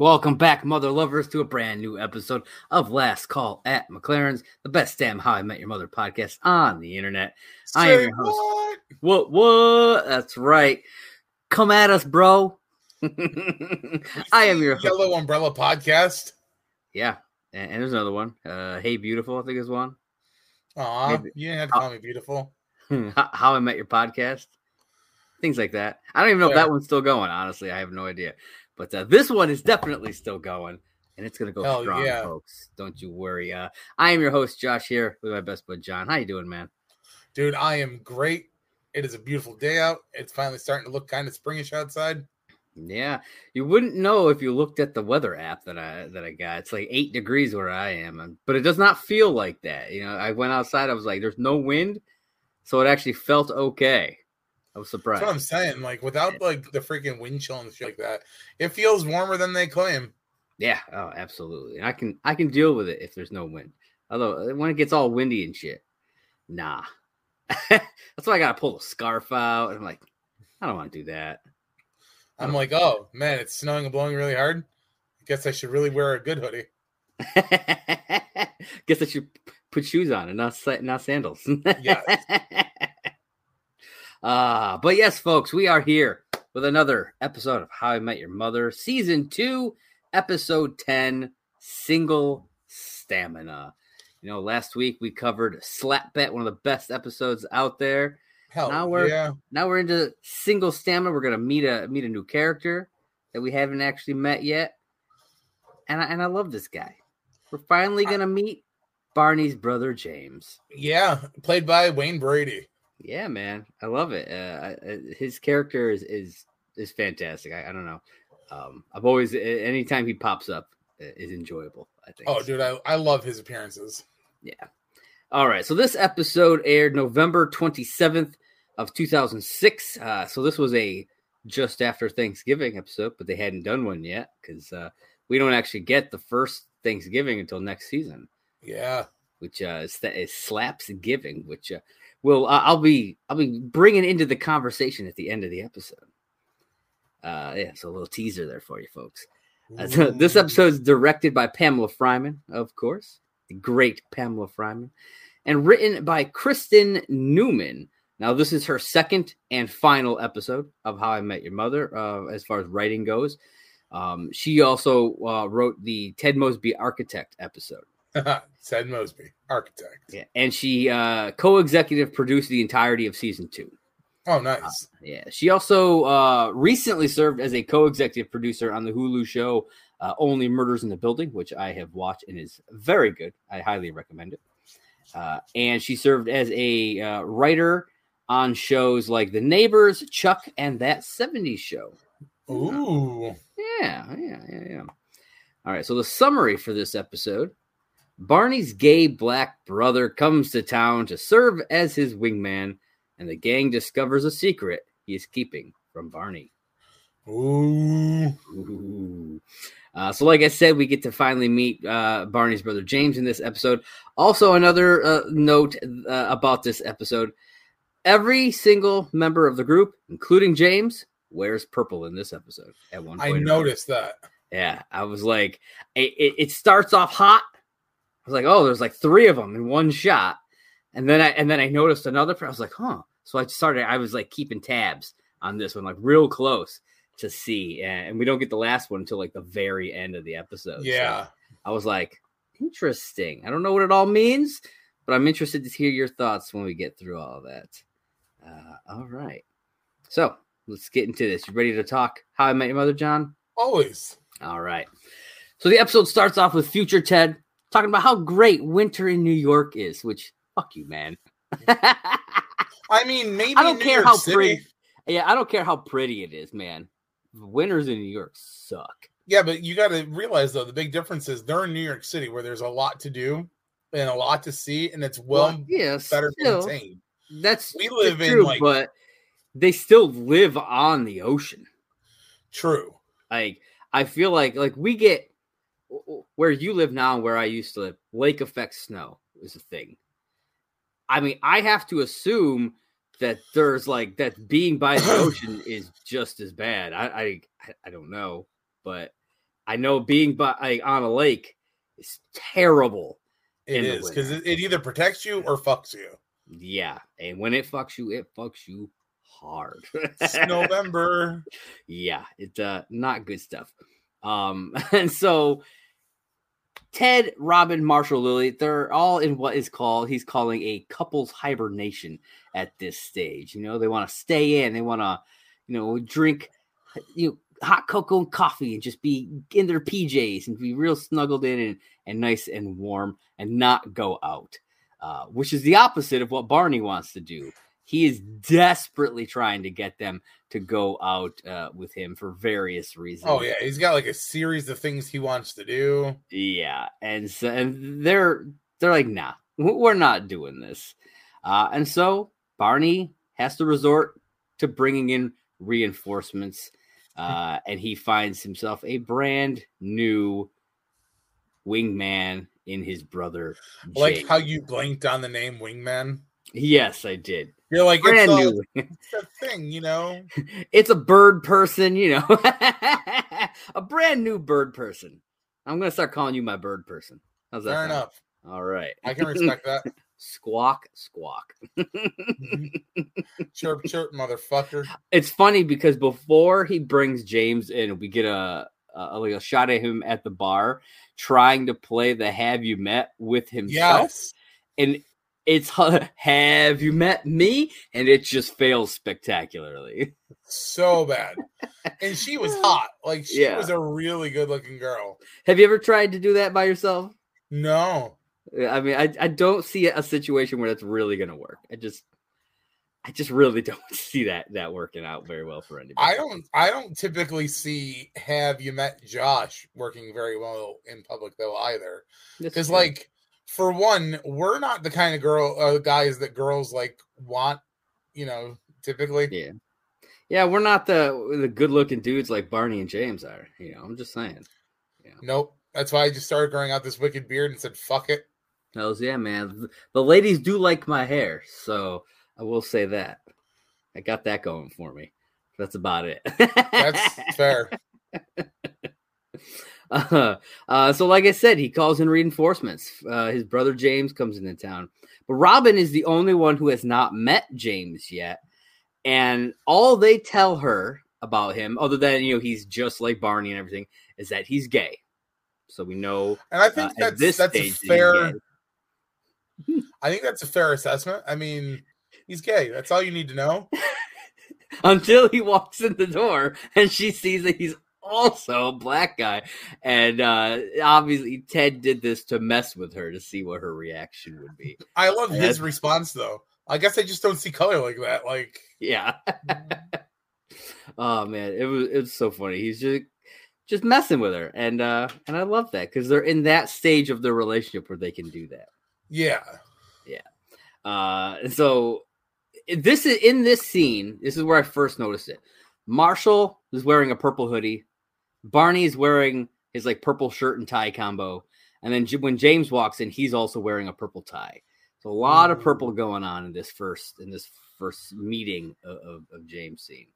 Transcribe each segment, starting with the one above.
Welcome back, mother lovers, to a brand new episode of Last Call at McLaren's, the best damn How I Met Your Mother podcast on the internet. Say I am your host. What? What? That's right. Come at us, bro. I am your host. Yellow Umbrella podcast. Yeah, and, and there's another one. Uh, hey, beautiful. I think is one. Aw, you didn't have to call me beautiful. How I Met Your Podcast. Things like that. I don't even know if that one's still going. Honestly, I have no idea. But uh, this one is definitely still going, and it's gonna go Hell strong, yeah. folks. Don't you worry. Uh, I am your host, Josh, here with my best bud John. How you doing, man? Dude, I am great. It is a beautiful day out. It's finally starting to look kind of springish outside. Yeah, you wouldn't know if you looked at the weather app that I that I got. It's like eight degrees where I am, and- but it does not feel like that. You know, I went outside. I was like, "There's no wind," so it actually felt okay. I was surprised. That's what I'm saying. Like without like the freaking wind chill and shit like that, it feels warmer than they claim. Yeah, oh, absolutely. I can I can deal with it if there's no wind. Although uh, when it gets all windy and shit, nah. That's why I gotta pull the scarf out. I'm like, I don't want to do that. I'm like, oh man, it's snowing and blowing really hard. I guess I should really wear a good hoodie. Guess I should put shoes on and not not sandals. Yes. Ah, but yes, folks, we are here with another episode of How I Met Your Mother, season two, episode ten, single stamina. You know, last week we covered Slap Bet, one of the best episodes out there. Hell Now we're- yeah. Now we're into single stamina. We're gonna meet a meet a new character that we haven't actually met yet, and I, and I love this guy. We're finally gonna meet Barney's brother James. Yeah. Played by Wayne Brady. Yeah, man, I love it. Uh, I- his character is is is fantastic. I, I don't know. Um, I've always anytime he pops up is enjoyable. I think. Oh, dude, I, I love his appearances. Yeah. All right. So this episode aired November 27th of 2006. Uh, so this was a just after Thanksgiving episode, but they hadn't done one yet because uh, we don't actually get the first Thanksgiving until next season, Yeah. which uh, is, is Slaps Giving, which uh, will uh, I'll be I'll be bringing into the conversation at the end of the episode. Uh, yeah, so a little teaser there for you folks. Uh, so this episode is directed by Pamela Fryman, of course, the great Pamela Fryman, and written by Kristen Newman. Now, this is her second and final episode of How I Met Your Mother, uh, as far as writing goes. Um, she also uh, wrote the Ted Mosby Architect episode. Ted Mosby, architect. Yeah, and she uh, co-executive produced the entirety of season two. Oh, nice. Yeah, she also uh, recently served as a co-executive producer on the Hulu show uh, "Only Murders in the Building," which I have watched and is very good. I highly recommend it. Uh, and she served as a uh, writer on shows like The Neighbors, Chuck, and That '70s Show. Ooh. Yeah, yeah, yeah, yeah. All right, so the summary for this episode Barney's gay black brother comes to town to serve as his wingman, and the gang discovers a secret he is keeping from Barney. Ooh. Ooh. Uh, so, like I said, we get to finally meet uh, Barney's brother James in this episode. Also, another uh, note uh, about this episode every single member of the group, including James, wears purple in this episode at one I noticed that. Yeah, I was like, it, it starts off hot. I was like, oh, there's like three of them in one shot, and then I and then I noticed another. I was like, huh. So I started. I was like keeping tabs on this one, like real close to see, and we don't get the last one until like the very end of the episode. So Yeah. I was like, interesting. I don't know what it all means, but I'm interested to hear your thoughts when we get through all of that. Uh, all right. So let's get into this. You ready to talk How I Met Your Mother, John? Always. All right. So the episode starts off with future Ted talking about how great winter in New York is, which fuck you, man. I mean, maybe I don't New care York how City- pretty. Yeah, I don't care how pretty it is, man. Winters in New York suck. Yeah, but you got to realize though the big difference is they're in New York City where there's a lot to do and a lot to see, and it's well yes, better still, maintained. that's We live in, true, like- but they still live on the ocean. True. Like I feel like like we get where you live now and where I used to live. Lake effect snow is a thing. I mean, I have to assume that there's like that being by the ocean is just as bad. I I I don't know, but I know being by like, on a lake is terrible. It is because it, it either protects you or fucks you. Yeah, and when it fucks you, it fucks you hard. It's November. yeah, it's uh not good stuff. Um, and so Ted, Robin, Marshall, Lily, they're all in what is called he's calling a couples hibernation at this stage. You know, they want to stay in, they want to, you know, drink you know hot cocoa and coffee and just be in their PJs and be real snuggled in and, and nice and warm and not go out. Uh, which is the opposite of what Barney wants to do. He is desperately trying to get them to go out uh, with him for various reasons. Oh yeah, he's got like a series of things he wants to do. yeah, and so and they're they're like, nah, we're not doing this. Uh, and so Barney has to resort to bringing in reinforcements, uh, and he finds himself a brand new wingman in his brother. Like how you blinked on the name Wingman. Yes, I did. You're like Brand it's a, new. it's a thing, you know. it's a bird person, you know, a brand new bird person. I'm gonna start calling you my bird person. How's that? Fair sound? enough. All right. I can respect that. squawk, squawk. Mm-hmm. chirp, chirp, motherfucker. it's funny because before he brings James in, we get a, a like a shot at him at the bar trying to play the "Have you met?" with himself, Yes. and it's "Have you met me?" and it just fails spectacularly. So bad. And she was hot. Like she Yeah. was a really good looking girl. Have you ever tried to do that by yourself? No. I mean, I, I don't see a situation where that's really going to work. I just, I just really don't see that that working out very well for anybody. I don't I don't typically see have you met Josh working very well in public though either. Because like for one, we're not the kind of girl uh, guys that girls like want, you know, typically. yeah, yeah, we're not the the good looking dudes like Barney and James are. You know, I'm just saying. Yeah. Nope. That's why I just started growing out this wicked beard and said, fuck it. Hells yeah, man. The ladies do like my hair, so I will say that. I got that going for me. That's about it. That's fair. Uh, uh, so, like I said, he calls in reinforcements. Uh, his brother James comes into town, but Robin is the only one who has not met James yet. And all they tell her about him, other than you know he's just like Barney and everything, is that he's gay. So we know And I uh, think at that's this that's a stage fair. I think that's a fair assessment. I mean, he's gay. That's all you need to know. until he walks in the door and she sees that he's also a black guy. And uh, obviously, Ted did this to mess with her to see what her reaction would be. I love his response though. I guess I just don't see color like that. Like Yeah. oh man, it was it's so funny. He's just just messing with her, and uh and I love that because they're in that stage of their relationship where they can do that. Yeah, yeah. Uh, and so this is in this scene. This is where I first noticed it. Marshall is wearing a purple hoodie. Barney is wearing his like purple shirt and tie combo, and then when James walks in, he's also wearing a purple tie. So a lot of purple going on in this first in this first meeting of, of, of James scene.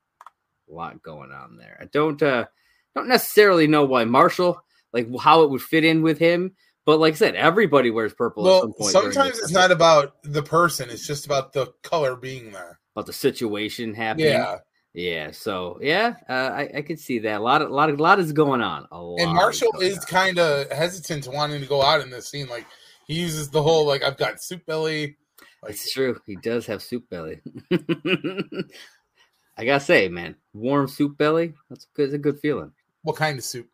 A lot going on there. I don't uh don't necessarily know why Marshall like how it would fit in with him, but like I said, everybody wears purple. Well, at some point sometimes it's not about the person; it's just about the color being there. about the situation happening. Yeah, Yeah, so yeah, uh, I, I could see that. A lot of, lot of, lot is going on. A and Marshall is kind of hesitant to wanting to go out in this scene. Like he uses the whole like I've got soup belly. Like It's true. He does have soup belly. I gotta say, man, warm soup belly. That's good. It's a good feeling. what kind of soup?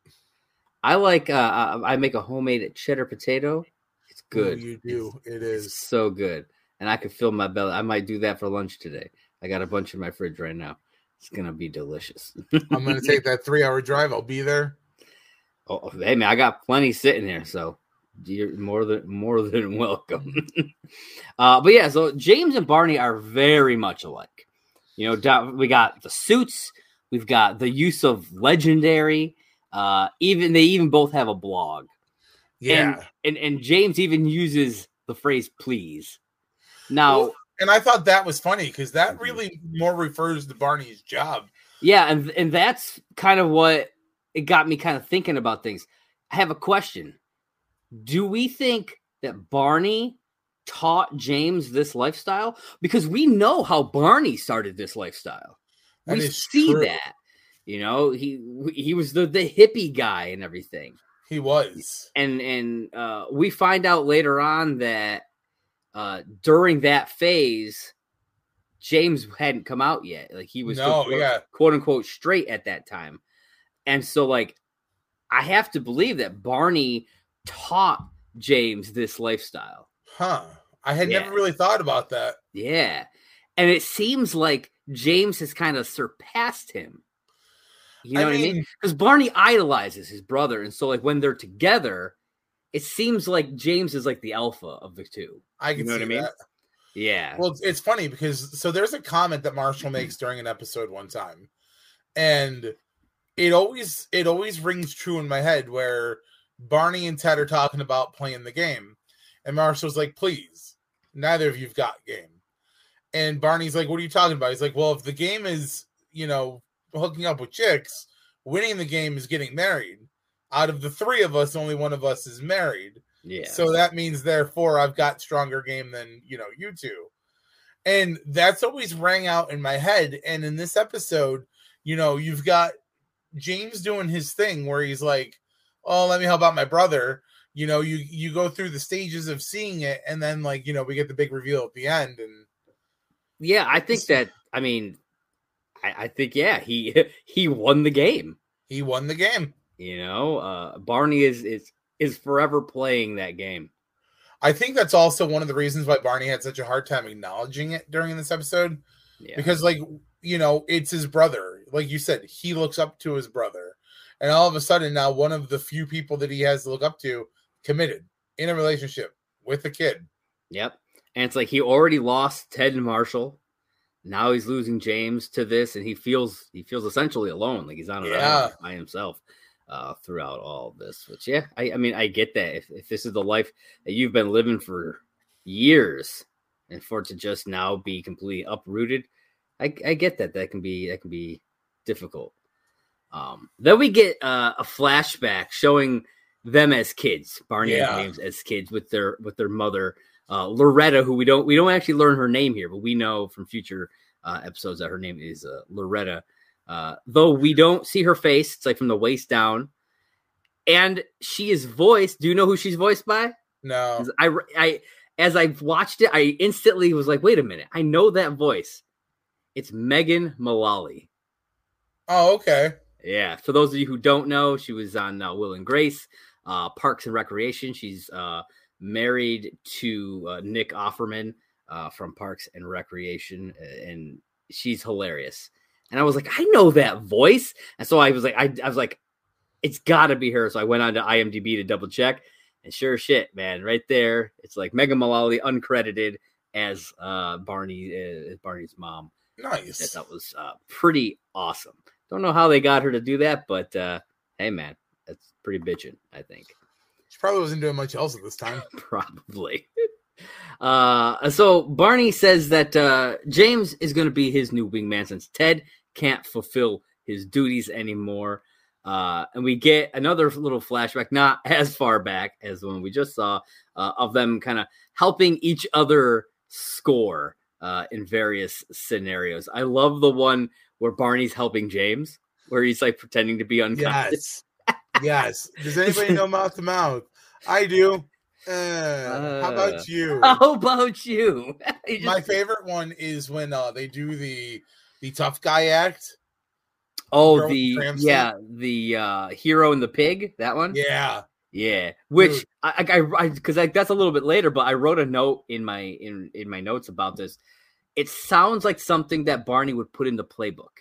I like. Uh, I I make a homemade cheddar potato. It's good. Ooh, you do. It It's so good, and I could fill my belly. I might do that for lunch today. I got a bunch in my fridge right now. It's gonna be delicious. I'm gonna take that three hour drive. I'll be there. Oh, hey man, I got plenty sitting here, so you're more than more than welcome. uh, but yeah, so James and Barney are very much alike. You know, we got the suits, we've got the use of legendary. Uh, even they even both have a blog, Yeah. and and James even uses the phrase "please." Now, Well, and I thought that was funny because that really more refers to Barney's job. Yeah, and and that's kind of what it got me kind of thinking about things. I have a question. Do we think that Barney taught James this lifestyle? Because we know how Barney started this lifestyle. That we see true. that. You know, he he was the the hippie guy and everything. He was. And and uh we find out later on that uh during that phase James hadn't come out yet. Like he was No, quote- yeah. quote unquote straight at that time. And so like I have to believe that Barney taught James this lifestyle. Huh. I had Yeah. never really thought about that. Yeah. And it seems like James has kind of surpassed him. You know I what I mean? mean- Because Barney idolizes his brother. And so like when they're together, it seems like James is like the alpha of the two. I You can know what I mean? that. Yeah. Well, it's funny because so there's a comment that Marshall makes during an episode one time, and it always it always rings true in my head where Barney and Ted are talking about playing the game, and Marshall's like, "Please, neither of you've got game," and Barney's like, "What are you talking about?" He's like, "Well, if the game is you know hooking up with chicks, winning the game is getting married. Out of the three of us, only one of us is married." yeah. So that means therefore I've got stronger game than you know you two. And that's always rang out in my head. And in this episode, you know, you've got James doing his thing where he's like, Oh, let me help out my brother. You know, you you go through the stages of seeing it, and then like, you know, we get the big reveal at the end. And yeah, I think that I mean I, I think yeah, he he won the game. he won the game. You know, uh Barney is is is forever playing that game. I think that's also one of the reasons why Barney had such a hard time acknowledging it during this episode. Yeah. because like you know it's his brother like you said he looks up to his brother and all of a sudden now one of the few people that he has to look up to committed in a relationship with a kid Yep. And it's like he already lost Ted and Marshall. Now he's losing James to this, and he feels he feels essentially alone, like he's on an Yeah. by himself uh, throughout all of this. Which, yeah, I, I mean, I get that. If, if this is the life that you've been living for years, and for it to just now be completely uprooted, I, I get that. That can be that can be difficult. Um, then we get uh, a flashback showing them as kids, Barney Yeah. and James as kids with their with their mother uh, Loretta, who we don't we don't actually learn her name here, but we know from future uh, episodes that her name is uh, Loretta. Uh, though we don't see her face, it's like from the waist down, and she is voiced. Do you know who she's voiced by? No. I, I, as I watched it, I instantly was like, "Wait a minute, I know that voice. It's Megan Mullally." oh okay Yeah. For those of you who don't know, she was on uh, Will and Grace, uh, Parks and Recreation. She's uh, married to uh, Nick Offerman uh, from Parks and Recreation, and she's hilarious. And I was like, I know that voice, and so I was like, I, I was like, it's got to be her. So I went on to IMDb to double check, and sure shit, man, right there, it's like Megan Mullally uncredited as uh, Barney, uh, Barney's mom. Nice thought was uh, pretty awesome. Don't know how they got her to do that, but uh, hey, man, that's pretty bitchin'. I think she probably wasn't doing much else at this time probably. Uh, so Barney says that uh, James is going to be his new wingman since Ted can't fulfill his duties anymore. Uh, and we get another little flashback, not as far back as the one we just saw, uh, of them kind of helping each other score uh, in various scenarios. I love the one where Barney's helping James, where he's like pretending to be unconscious. Yes. yes. Does anybody know mouth to mouth? I do. Uh, how about you? How about you? You My favorite one is when uh, they do the the tough guy act. Oh, the yeah, the uh hero and the pig. That one. Yeah. Yeah, which Dude. I I I because that's a little bit later, but I wrote a note in my in in my notes about this. It sounds like something that Barney would put in the playbook.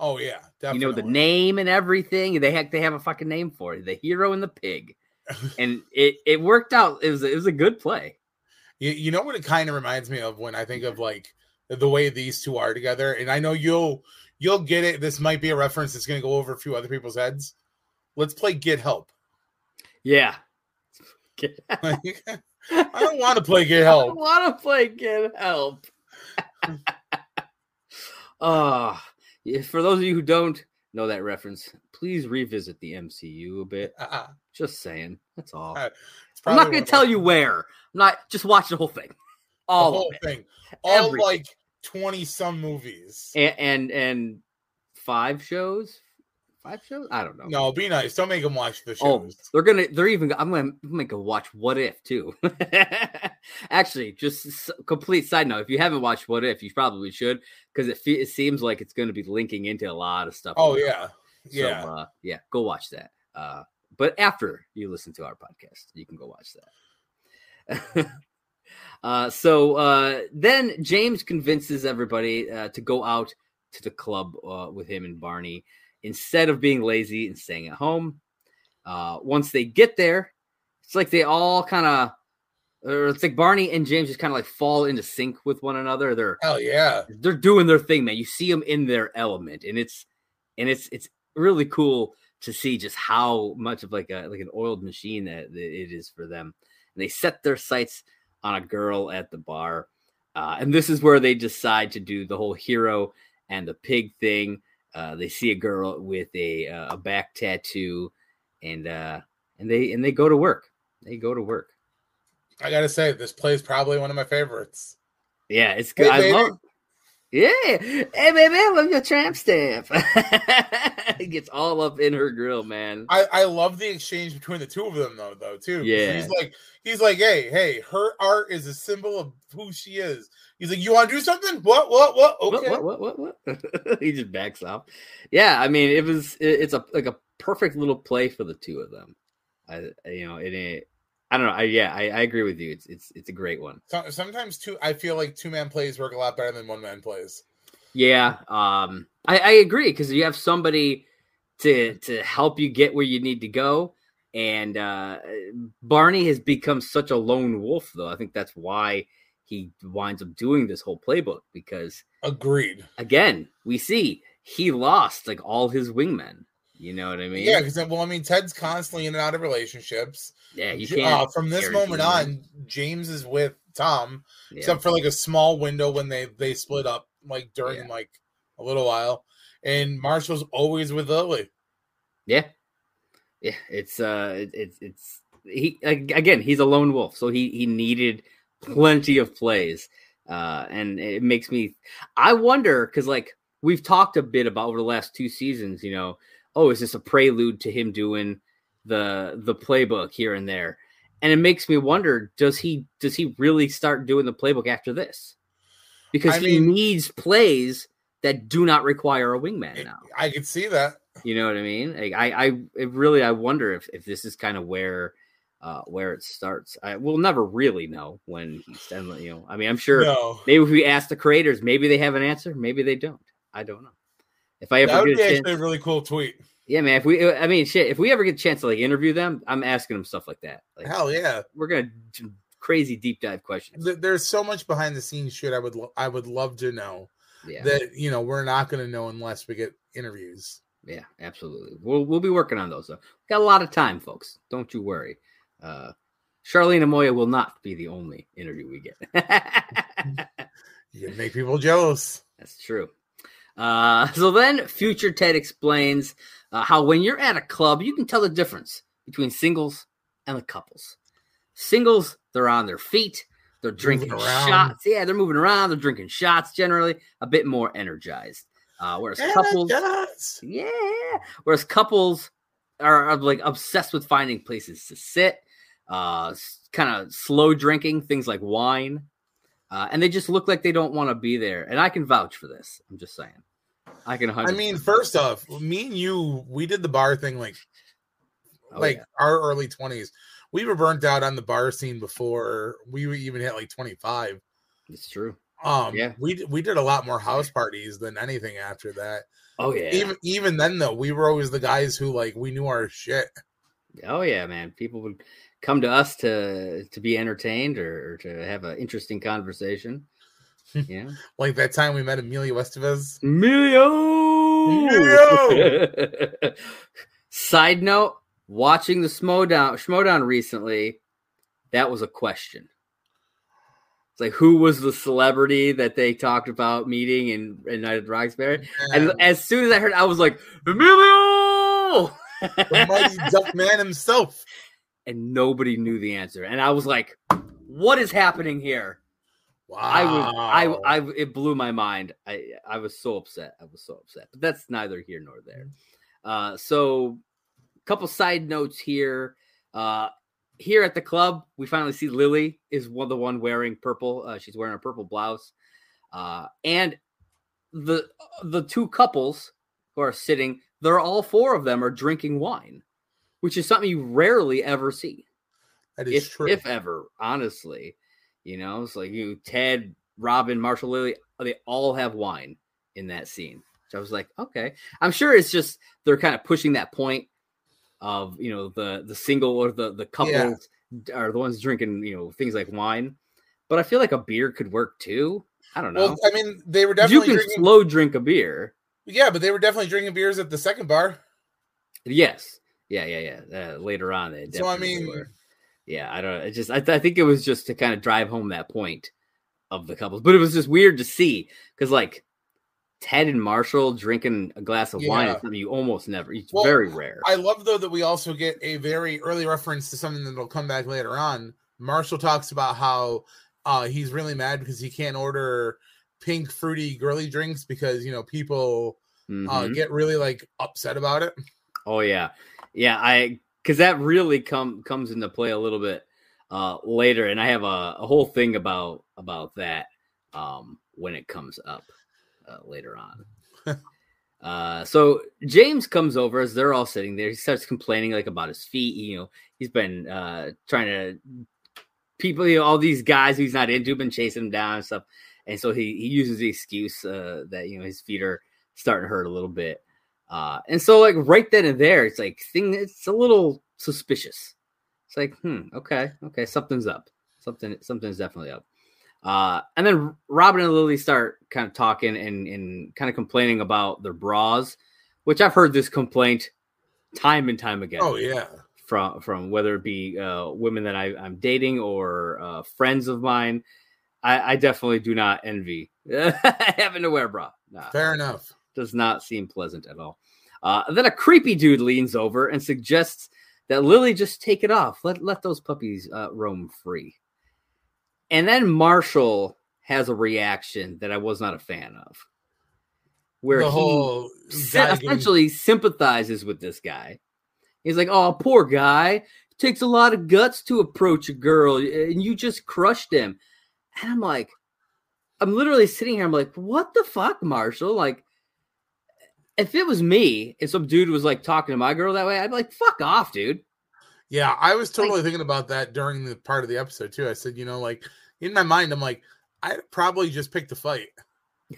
Oh yeah. Definitely. You know the name and everything. They have they have a fucking name for it. The hero and the pig, and it it worked out. It was it was a good play. You, you know what it kind of reminds me of when I think of like the way these two are together, and I know you'll you'll get it. This might be a reference that's going to go over a few other people's heads. Let's play Get Help. Yeah. Like, I don't want to play Get I Help. want to play Get Help. uh, for those of you who don't know that reference, please revisit the MCU a bit. Uh-uh. Just saying. That's all. Uh, I'm not going to tell you where. I'm not. Just watch the whole thing. the All whole of it. thing. All Everything. like twenty some movies. And, and and five shows. Five shows. I don't know. No, be nice. Don't make them watch the Oh, shows. they're gonna. They're even. I'm gonna make a watch What If too. Actually, just complete side note. If you haven't watched What If, you probably should because it it seems like it's going to be linking into a lot of stuff. Oh the yeah, So, yeah. uh, yeah. Go watch that. Uh, but after you listen to our podcast, you can go watch that. uh, so uh, then James convinces everybody uh, to go out to the club uh, with him and Barney instead of being lazy and staying at home. Uh, once they get there, it's like they all kind of, or it's like Barney and James just kind of like fall into sync with one another. They're Hell yeah. they're doing their thing, man. You see them in their element, and it's and it's it's really cool to see just how much of like a like an oiled machine that, that it is for them. And they set their sights on a girl at the bar, uh, and this is where they decide to do the whole hero and the pig thing. Uh, they see a girl with a uh, a back tattoo, and uh, and they and they go to work. They go to work. I gotta say, this play is probably one of my favorites. Yeah, it's good. I baby. love. Yeah, hey baby, I love your tramp stamp. it gets all up in her grill, man. I, I love the exchange between the two of them though, though too. Yeah. he's like he's like, hey, hey, her art is a symbol of who she is. He's like, you want to do something? What, what, what? Okay. What, what, what, what, what? he just backs off. Yeah, I mean, it was. It, it's a like a perfect little play for the two of them. I, I- you know, it. ain't I don't know. I yeah, I, I agree with you. It's it's it's a great one. So- Sometimes two, I feel like two man plays work a lot better than one man plays. Yeah, um, I, I agree because you have somebody to to help you get where you need to go, and uh, Barney has become such a lone wolf, though. I think that's why he winds up doing this whole playbook because Agreed. again, we see he lost like all his wingmen. You know what I mean? Yeah, because well, I mean, Ted's constantly in and out of relationships. yeah. You can't uh, from this moment on, James is with Tom, Yeah. except for like a small window when they they split up, like during Yeah. like a little while. And Marshall's always with Lily. Yeah, yeah. It's uh, it, it's it's he again. He's a lone wolf, so he he needed plenty of plays, uh, and it makes me. I wonder because like we've talked a bit about over the last two seasons. You know, oh, is this a prelude to him doing the the playbook here and there? And it makes me wonder: does he does he really start doing the playbook after this? Because I he mean- needs plays that do not require a wingman now. I could see that. You know what I mean? Like I, I really, I wonder if if this is kind of where, uh, where it starts. I will never really know when he's done. You know, I mean, I'm sure No, maybe if we ask the creators, maybe they have an answer, maybe they don't. I don't know. If I that ever would be get a actually a really cool tweet. yeah, man. If we, I mean, shit. If we ever get a chance to like interview them, I'm asking them stuff like that. Like Hell yeah! we're gonna do crazy deep dive questions. There's so much behind the scenes shit I would lo- I would love to know Yeah, that you know we're not to know unless we get interviews. yeah, absolutely. We'll we'll be working on those though. we Got a lot of time, folks. Don't you worry. Uh, Charlene Amoia will not be the only interview we get. You can make people jealous. That's true. Uh, so then, future Ted explains uh, how when you're at a club, you can tell the difference between singles and the couples. Singles, they're on their feet, they're drinking shots. Yeah, they're moving around, they're drinking shots generally, a bit more energized. Uh, whereas couples, yeah, whereas couples are, are, like obsessed with finding places to sit, uh, kind of slow drinking things like wine, uh, and they just look like they don't want to be there. And I can vouch for this. I'm just saying, I can. I mean, first off, me and you, we did the bar thing like, oh, like yeah. our early twenties. We were burnt out on the bar scene before we even hit like 25. It's true. Um, yeah, we we did a lot more house parties than anything after that. Oh yeah. Even even then though, we were always the guys who like we knew our shit. Oh yeah, man. People would come to us to to be entertained or, or to have an interesting conversation. Yeah. like that time we met Emilio Estevez. Emilio. Emilio! Side note, watching the Schmoedown Schmoedown recently, that was a question It's like who was the celebrity that they talked about meeting in, in Night at the Roxbury? Yeah. And as soon as I heard, I was like, Emilio, the mighty Duck Man himself. And nobody knew the answer, and I was like, "What is happening here?" Wow! I was, I, I, it blew my mind. I, I was so upset. I was so upset. But that's neither here nor there. Uh, so, a couple side notes here. Uh, here at the club, we finally see Lily is one the one wearing purple. Uh, she's wearing a purple blouse, uh, and the the two couples who are sitting, they're all four of them are drinking wine, which is something you rarely ever see. That is if, true, if ever. Honestly, you know, it's like you, Ted, Robin, Marshall, Lily, they all have wine in that scene. So I was like, okay, I'm sure it's just they're kind of pushing that point of you know the the single or the the couples yeah. are the ones drinking you know things like wine. But I feel like a beer could work too. I don't know. Well, I mean, they were definitely you can drinking... slow drink a beer. Yeah, but they were definitely drinking beers at the second bar. Yes. Yeah, yeah, yeah. Uh, later on, they so I mean, were. Yeah, I don't. Know. It just I, th- I think it was just to kind of drive home that point of the couples, but it was just weird to see because like Ted and Marshall drinking a glass of yeah. wine is something you almost never. It's well, very rare. I love though that we also get a very early reference to something that'll come back later on. Marshall talks about how uh, he's really mad because he can't order pink fruity girly drinks because you know people uh, mm-hmm. uh, get really like upset about it. Oh yeah, yeah. I because that really come comes into play a little bit uh, later, and I have a, a whole thing about about that um, when it comes up uh, later on. uh, so James comes over as they're all sitting there. He starts complaining like about his feet. You know, he's been uh, trying to people, you know, all these guys he's not into, been chasing him down and stuff. And so he he uses the excuse uh, that you know his feet are starting to hurt a little bit. Uh, and so like right then and there, it's like thing. It's a little suspicious. It's like, hmm, okay, okay, something's up. Something, something's definitely up. Uh, and then Robin and Lily start kind of talking and, and kind of complaining about their bras, which I've heard this complaint time and time again. Oh yeah, from from whether it be uh, women that I, am dating or uh, friends of mine. I, I, definitely do not envy having to wear a bra. Nah, Fair enough. Does not seem pleasant at all. Uh, then a creepy dude leans over and suggests that Lily just take it off. Let let those puppies uh, roam free. And then Marshall has a reaction that I was not a fan of, where the he essentially sympathizes with this guy. He's like, "Oh, poor guy. It takes a lot of guts to approach a girl, and you just crushed him." And I'm like, I'm literally sitting here. I'm like, "What the fuck, Marshall?" Like, if it was me, if some dude was like talking to my girl that way, I'd be like, "Fuck off, dude." Yeah, I was totally like, thinking about that during the part of the episode too. I said, you know, like in my mind, I'm like, I'd probably just pick the fight.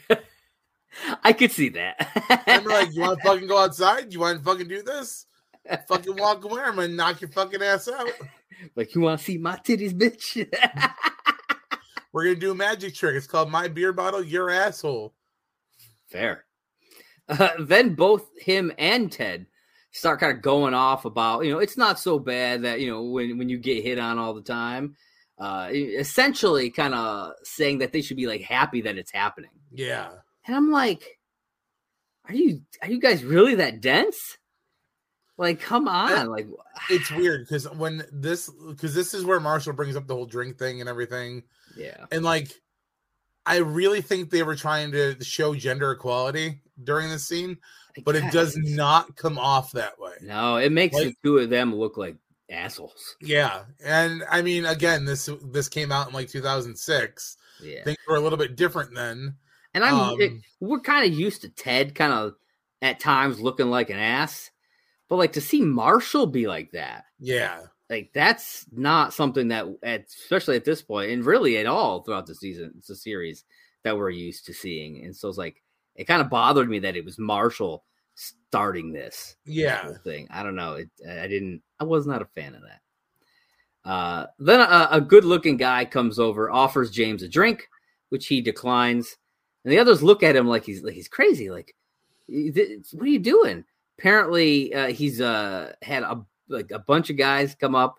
I could see that. I'm like, you want to fucking go outside? You want to fucking do this? fucking walk away. I'm gonna knock your fucking ass out. Like, you want to see my titties, bitch? We're gonna do a magic trick. It's called my beer bottle, your asshole. Fair. Uh, then both him and Ted start kind of going off about, you know, it's not so bad that you know when when you get hit on all the time uh, essentially kind of saying that they should be like happy that it's happening. Yeah. And I'm like, are you are you guys really that dense? Like, come on, like it's weird because when this because this is where Marshall brings up the whole drink thing and everything, yeah, and like I really think they were trying to show gender equality during the scene, I but it does not come off that way. No, it makes Like- the two of them look like assholes. Yeah, and I mean, again, this this came out in like 2006. Yeah, Things were a little bit different then. and I'm um, it- we're kind of used to Ted kind of at times looking like an ass, but like to see Marshall be like that, Yeah, like that's not something that at especially at this point and really at all throughout the season it's a series that we're used to seeing. And so it's like it kind of bothered me that it was marshall starting this yeah, whole thing. I don't know. It i didn't i was not a fan of that. Uh then a, a good looking guy comes over offers james a drink which he declines. And the others look at him like he's like he's crazy like what are you doing? Apparently uh, he's uh had a like a bunch of guys come up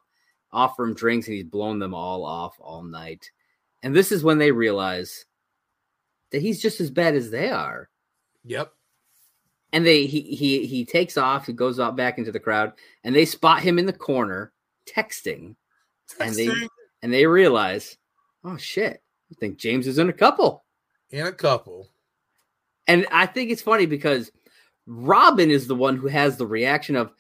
offer him drinks and he's blown them all off all night. And this is when they realize that he's just as bad as they are. Yep. and they he he he takes off he goes out back into the crowd and they spot him in the corner texting. And they- Texting. and they realize oh shit. I think james is in a couple. In a couple. and i think it's funny because robin is the one who has the reaction of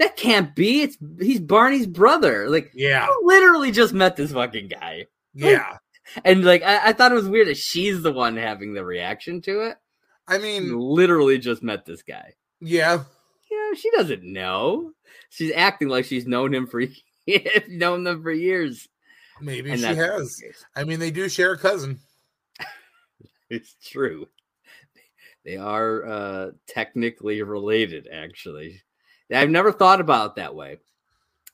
that can't be it's he's barney's brother like Yeah, I literally just met this fucking guy yeah. and like I, I thought it was weird that she's the one having the reaction to it I She mean, literally just met this guy yeah, Yeah, she doesn't know. She's acting like she's known him for known them for years. maybe And she that's not the has. I mean, they do share a cousin. It's true. They are uh technically related, actually. I've never thought about it that way.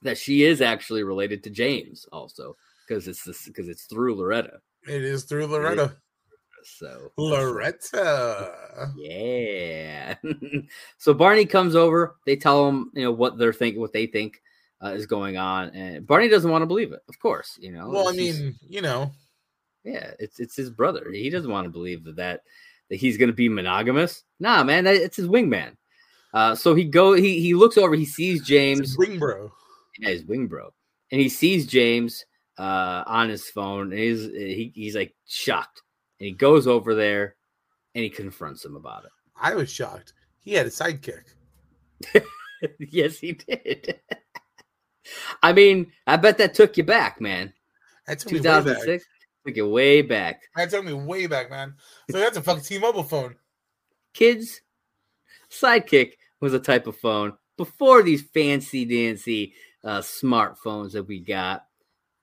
That she is actually related to James also, because it's this because it's through Loretta. It is through Loretta. So Loretta. Yeah. so Barney comes over. They tell him, you know, what they're thinking, what they think uh, is going on, and Barney doesn't want to believe it. Of course, you know. Well, I just- mean, you know, yeah, it's it's his brother. He doesn't want to believe that that, that he's going to be monogamous. Nah, man, that, it's his wingman. Uh, so he go he he looks over. He sees James. ring bro. Yeah, his wing bro, and he sees James uh, on his phone, and he's he, he's like shocked, and he goes over there, and he confronts him about it. I was shocked. He had a sidekick. yes, he did. I mean, I bet that took you back, man. That took me way back. 2006 took you way back. That took me way back, man. So that's a fucking T-Mobile phone. Kids, Sidekick was a type of phone before these fancy dancy uh, smartphones that we got,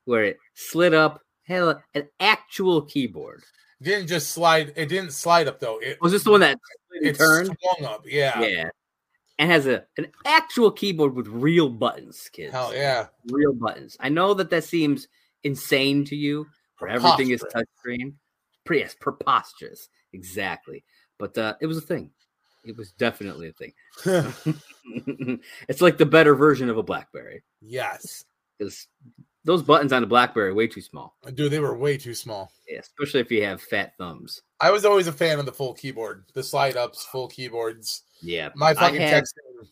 where it slid up, had an actual keyboard. It didn't just slide. It didn't slide up though. It Was this the one that it turned? swung up. Yeah. Yeah. And has a an actual keyboard with real buttons, kids. Hell yeah. real buttons. I know that that seems insane to you, where everything is touchscreen. Pretty yes, preposterous, exactly. But uh, it was a thing. It was definitely a thing. it's like the better version of a BlackBerry yes. because those buttons on a BlackBerry way too small, Dude, they were way too small. yeah, especially if you have fat thumbs. I was always a fan of the full keyboard, the slide ups, full keyboards. Yeah, My fucking I had, texting.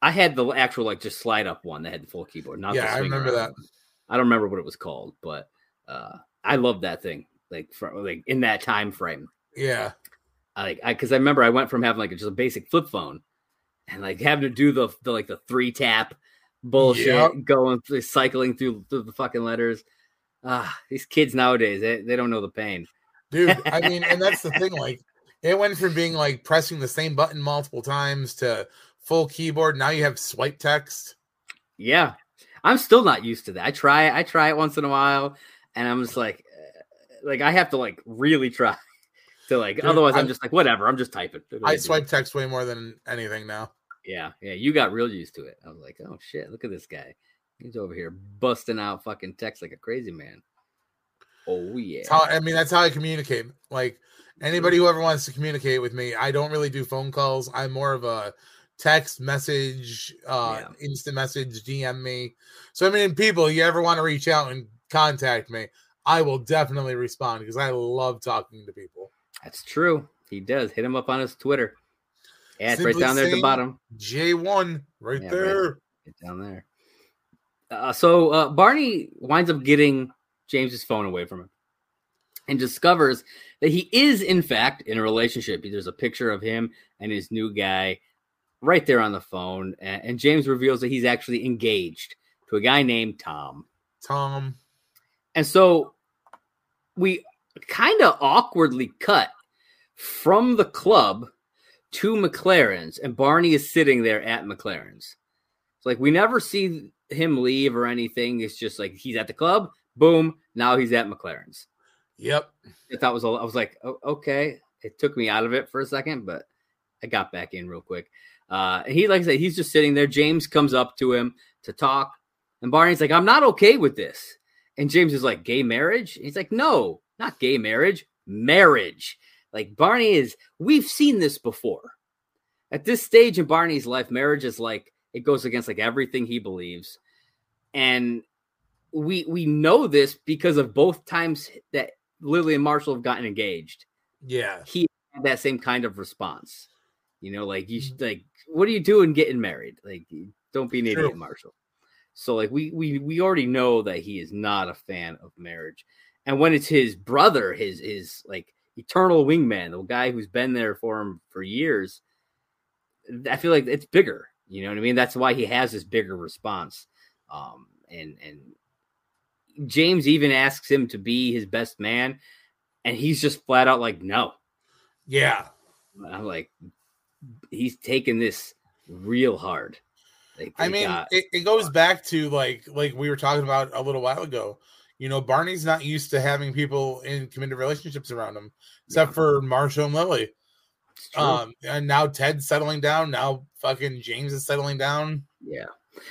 I had the actual like just slide up one that had the full keyboard. Not the Yeah, I remember around that. I don't remember what it was called, but uh, I love that thing. Like for like in that time frame. Yeah. I like I because I remember I went from having like just a basic flip phone and like having to do the, the like the three tap bullshit Yep. going through cycling through, through the fucking letters. Ah, these kids nowadays they, they don't know the pain. Dude, I mean, and that's the thing. Like, it went from being like pressing the same button multiple times to full keyboard. Now you have swipe text. Yeah, I'm still not used to that. I try I try it once in a while, and I'm just like, uh, like I have to like really try to like. Dude, otherwise, I'm I- just like whatever. I'm just typing. I swipe text way more than anything now. Yeah, yeah, you got real used to it. I was like, oh shit, look at this guy. He's over here busting out fucking text like a crazy man. Oh yeah. How, I mean, that's how I communicate. Like anybody who ever wants to communicate with me, I don't really do phone calls. I'm more of a text message, uh, Yeah. instant message, DM me. So I mean, people, you ever want to reach out and contact me, I will definitely respond because I love talking to people. That's true. He does. Hit him up on his Twitter. Yeah, it's right down there at the bottom. J1, right yeah, there. Right, down there. Uh, so uh, Barney winds up getting James's phone away from him and discovers that he is, in fact, in a relationship. There's a picture of him and his new guy right there on the phone. And James reveals that he's actually engaged to a guy named Tom. Tom. And so we kind of awkwardly cut from the club to McLaren's, and Barney is sitting there at McLaren's. It's like we never see him leave or anything. It's just like he's at the club, boom, now he's at McLaren's. Yep. I thought was I was like, oh, okay. It took me out of it for a second, but I got back in real quick. Uh, he, like I said, he's just sitting there. James comes up to him to talk, and Barney's like, I'm not okay with this. And James is like, gay marriage? he's like, no, not gay marriage, marriage. Like Barney is, we've seen this before. At this stage in Barney's life, marriage is like it goes against like everything he believes. And we we know this because of both times that Lily and Marshall have gotten engaged. Yeah. He had that same kind of response. You know, like you mm-hmm. should like, what are you doing getting married? Like, don't be an True. idiot, Marshall. So like we we we already know that he is not a fan of marriage. And when it's his brother, his his like eternal wingman, the guy who's been there for him for years, I feel like it's bigger. You know what I mean? That's why he has this bigger response. Um, and and James even asks him to be his best man, and he's just flat out like, no. Yeah. I'm like, he's taking this real hard. Like, I mean, it, it goes back to like like we were talking about a little while ago. You know, Barney's not used to having people in committed relationships around him, except yeah. for Marshall and Lily. Um, and now Ted's settling down. Now fucking James is settling down. Yeah,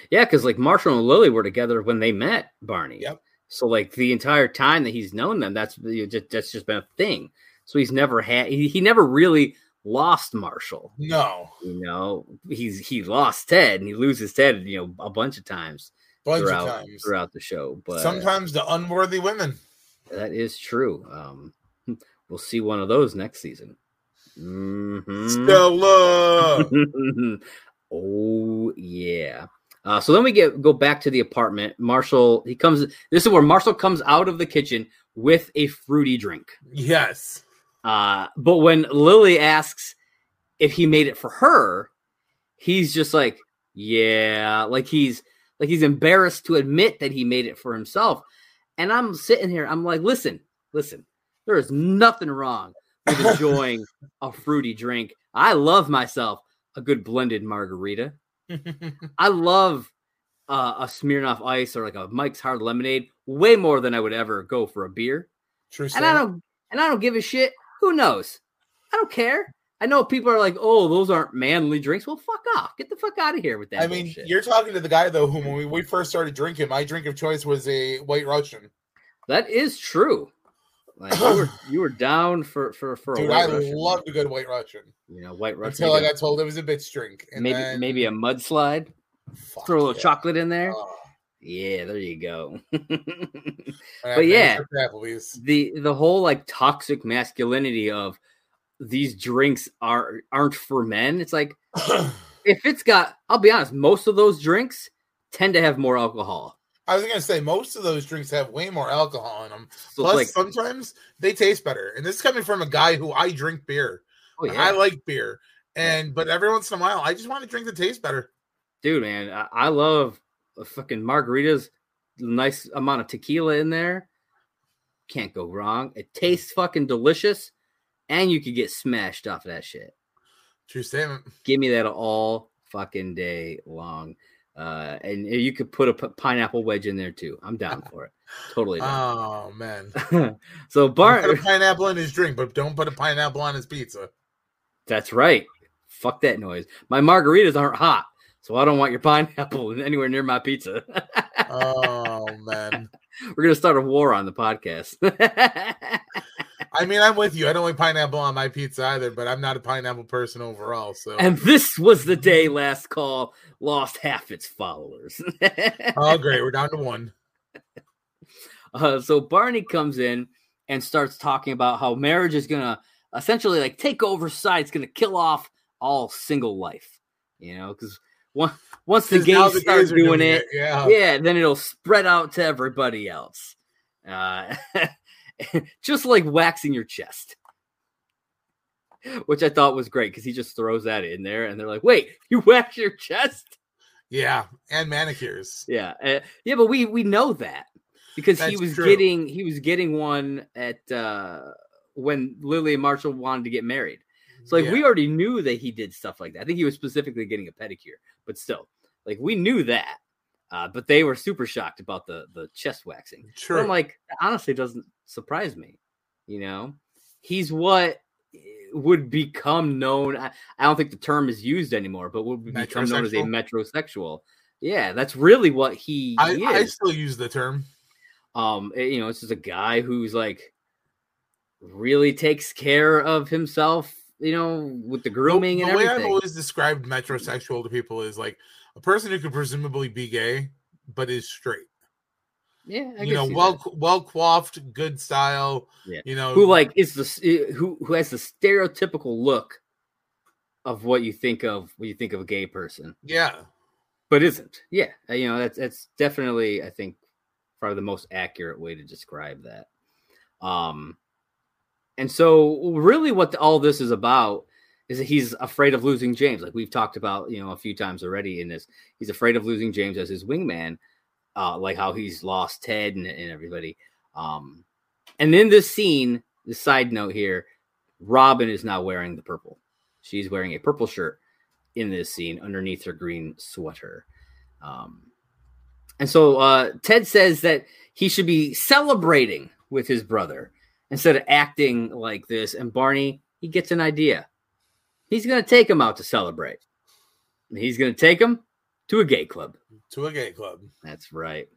yeah, because like Marshall and Lily were together when they met Barney. Yep. So like the entire time that he's known them, that's just that's just been a thing. So he's never had he, he never really lost Marshall. No, you know he's he lost Ted and he loses Ted you know a bunch of times bunch throughout, of times throughout the show. But sometimes the unworthy women. That is true. Um, we'll see one of those next season. Mm-hmm. Stella. oh yeah. Uh, so then we get go back to the apartment. Marshall he comes. This is where Marshall comes out of the kitchen with a fruity drink. Yes. Uh, but when Lily asks if he made it for her, he's just like, yeah, like he's like he's embarrassed to admit that he made it for himself. And I'm sitting here, I'm like, listen, listen, there is nothing wrong with enjoying a fruity drink. I love myself a good blended margarita. I love uh, a Smirnoff Ice or like a Mike's Hard Lemonade way more than I would ever go for a beer. True. And I don't and I don't give a shit who knows? I don't care. I know people are like, "Oh, those aren't manly drinks." Well, fuck off. Get the fuck out of here with that. I mean, bullshit. you're talking to the guy though, whom when we first started drinking, my drink of choice was a White Russian. That is true. Like you were you were down for for for Dude, a White I Russian. loved a good White Russian. You know, White Russian. Until I got told it was a bitch drink. And maybe then... maybe a mudslide. Throw a little yeah. chocolate in there. Oh. Yeah, there you go. but yeah, the the whole like toxic masculinity of these drinks are aren't for men. It's like if it's got, I'll be honest, most of those drinks tend to have more alcohol. I was gonna say most of those drinks have way more alcohol in them. So Plus, like, sometimes they taste better. And this is coming from a guy who I drink beer. Oh, yeah. I like beer, and but every once in a while, I just want to drink that tastes better. Dude, man, I, I love fucking margaritas, nice amount of tequila in there. Can't go wrong. It tastes fucking delicious, and you could get smashed off of that shit. True statement. Give me that all fucking day long. Uh, and you could put a p- pineapple wedge in there too. I'm down for it. Totally. Down. Oh man. so Bart put a pineapple in his drink, but don't put a pineapple on his pizza. That's right. Fuck that noise. My margaritas aren't hot. So I don't want your pineapple anywhere near my pizza. oh man. We're gonna start a war on the podcast. I mean, I'm with you. I don't like pineapple on my pizza either, but I'm not a pineapple person overall. So And this was the day last call lost half its followers. oh great, we're down to one. Uh, so Barney comes in and starts talking about how marriage is gonna essentially like take over society. It's gonna kill off all single life, you know, because once once the gays start are doing, it, Yeah. yeah, then it'll spread out to everybody else. Uh, just like waxing your chest. Which I thought was great because he just throws that in there and they're like, wait, you wax your chest? Yeah. And manicures. Yeah. Uh, yeah, but we we know that because he was true. getting he was getting one at uh when Lily and Marshall wanted to get married. So like Yeah. we already knew that he did stuff like that. I think he was specifically getting a pedicure, but still, like we knew that. Uh, but they were super shocked about the the chest waxing. But I'm like, honestly, it doesn't surprise me. You know, he's what eh, would become known. I, I don't think the term is used anymore, but would become known as a metrosexual. Yeah, that's really what he I, I still use the term. Um, eh, you know, it's just a guy who's like really takes care of himself. You know, with the grooming the, and the way everything. I've always described metrosexual to people is like a person who could presumably be gay but is straight. yeah, I you know, well that. well coiffed, good style. Yeah. You know, who like is the who who has the stereotypical look of what you think of when you think of a gay person. yeah, but isn't. Yeah, uh, you know that's that's definitely I think probably the most accurate way to describe that. Um, and so really, what all this is about is he's afraid of losing James, like we've talked about, you know, a few times already in this. He's afraid of losing James as his wingman, uh, like how he's lost Ted and, and everybody. Um, and in this scene, the side note here, Robin is now wearing the purple. She's wearing a purple shirt in this scene underneath her green sweater. Um, and so uh, Ted says that he should be celebrating with his brother instead of acting like this. And Barney, he gets an idea. He's going to take him out to celebrate. He's going to take him to a gay club. to a gay club. That's right.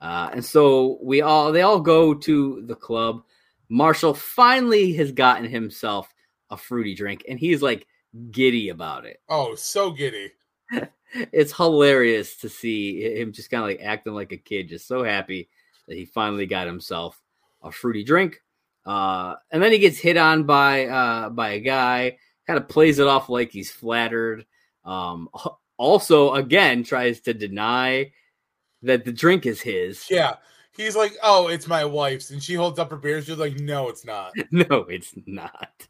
Uh, and so we all they all go to the club. Marshall finally has gotten himself a fruity drink, and he's like giddy about it. Oh, so giddy. It's hilarious to see him just kind of like acting like a kid, just so happy that he finally got himself a fruity drink. Uh, and then he gets hit on by uh, by a guy, kind of plays it off like he's flattered. Um, also, again, tries to deny that the drink is his. Yeah. He's like, oh, it's my wife's. And she holds up her beer. She's like, no, it's not. No, it's not.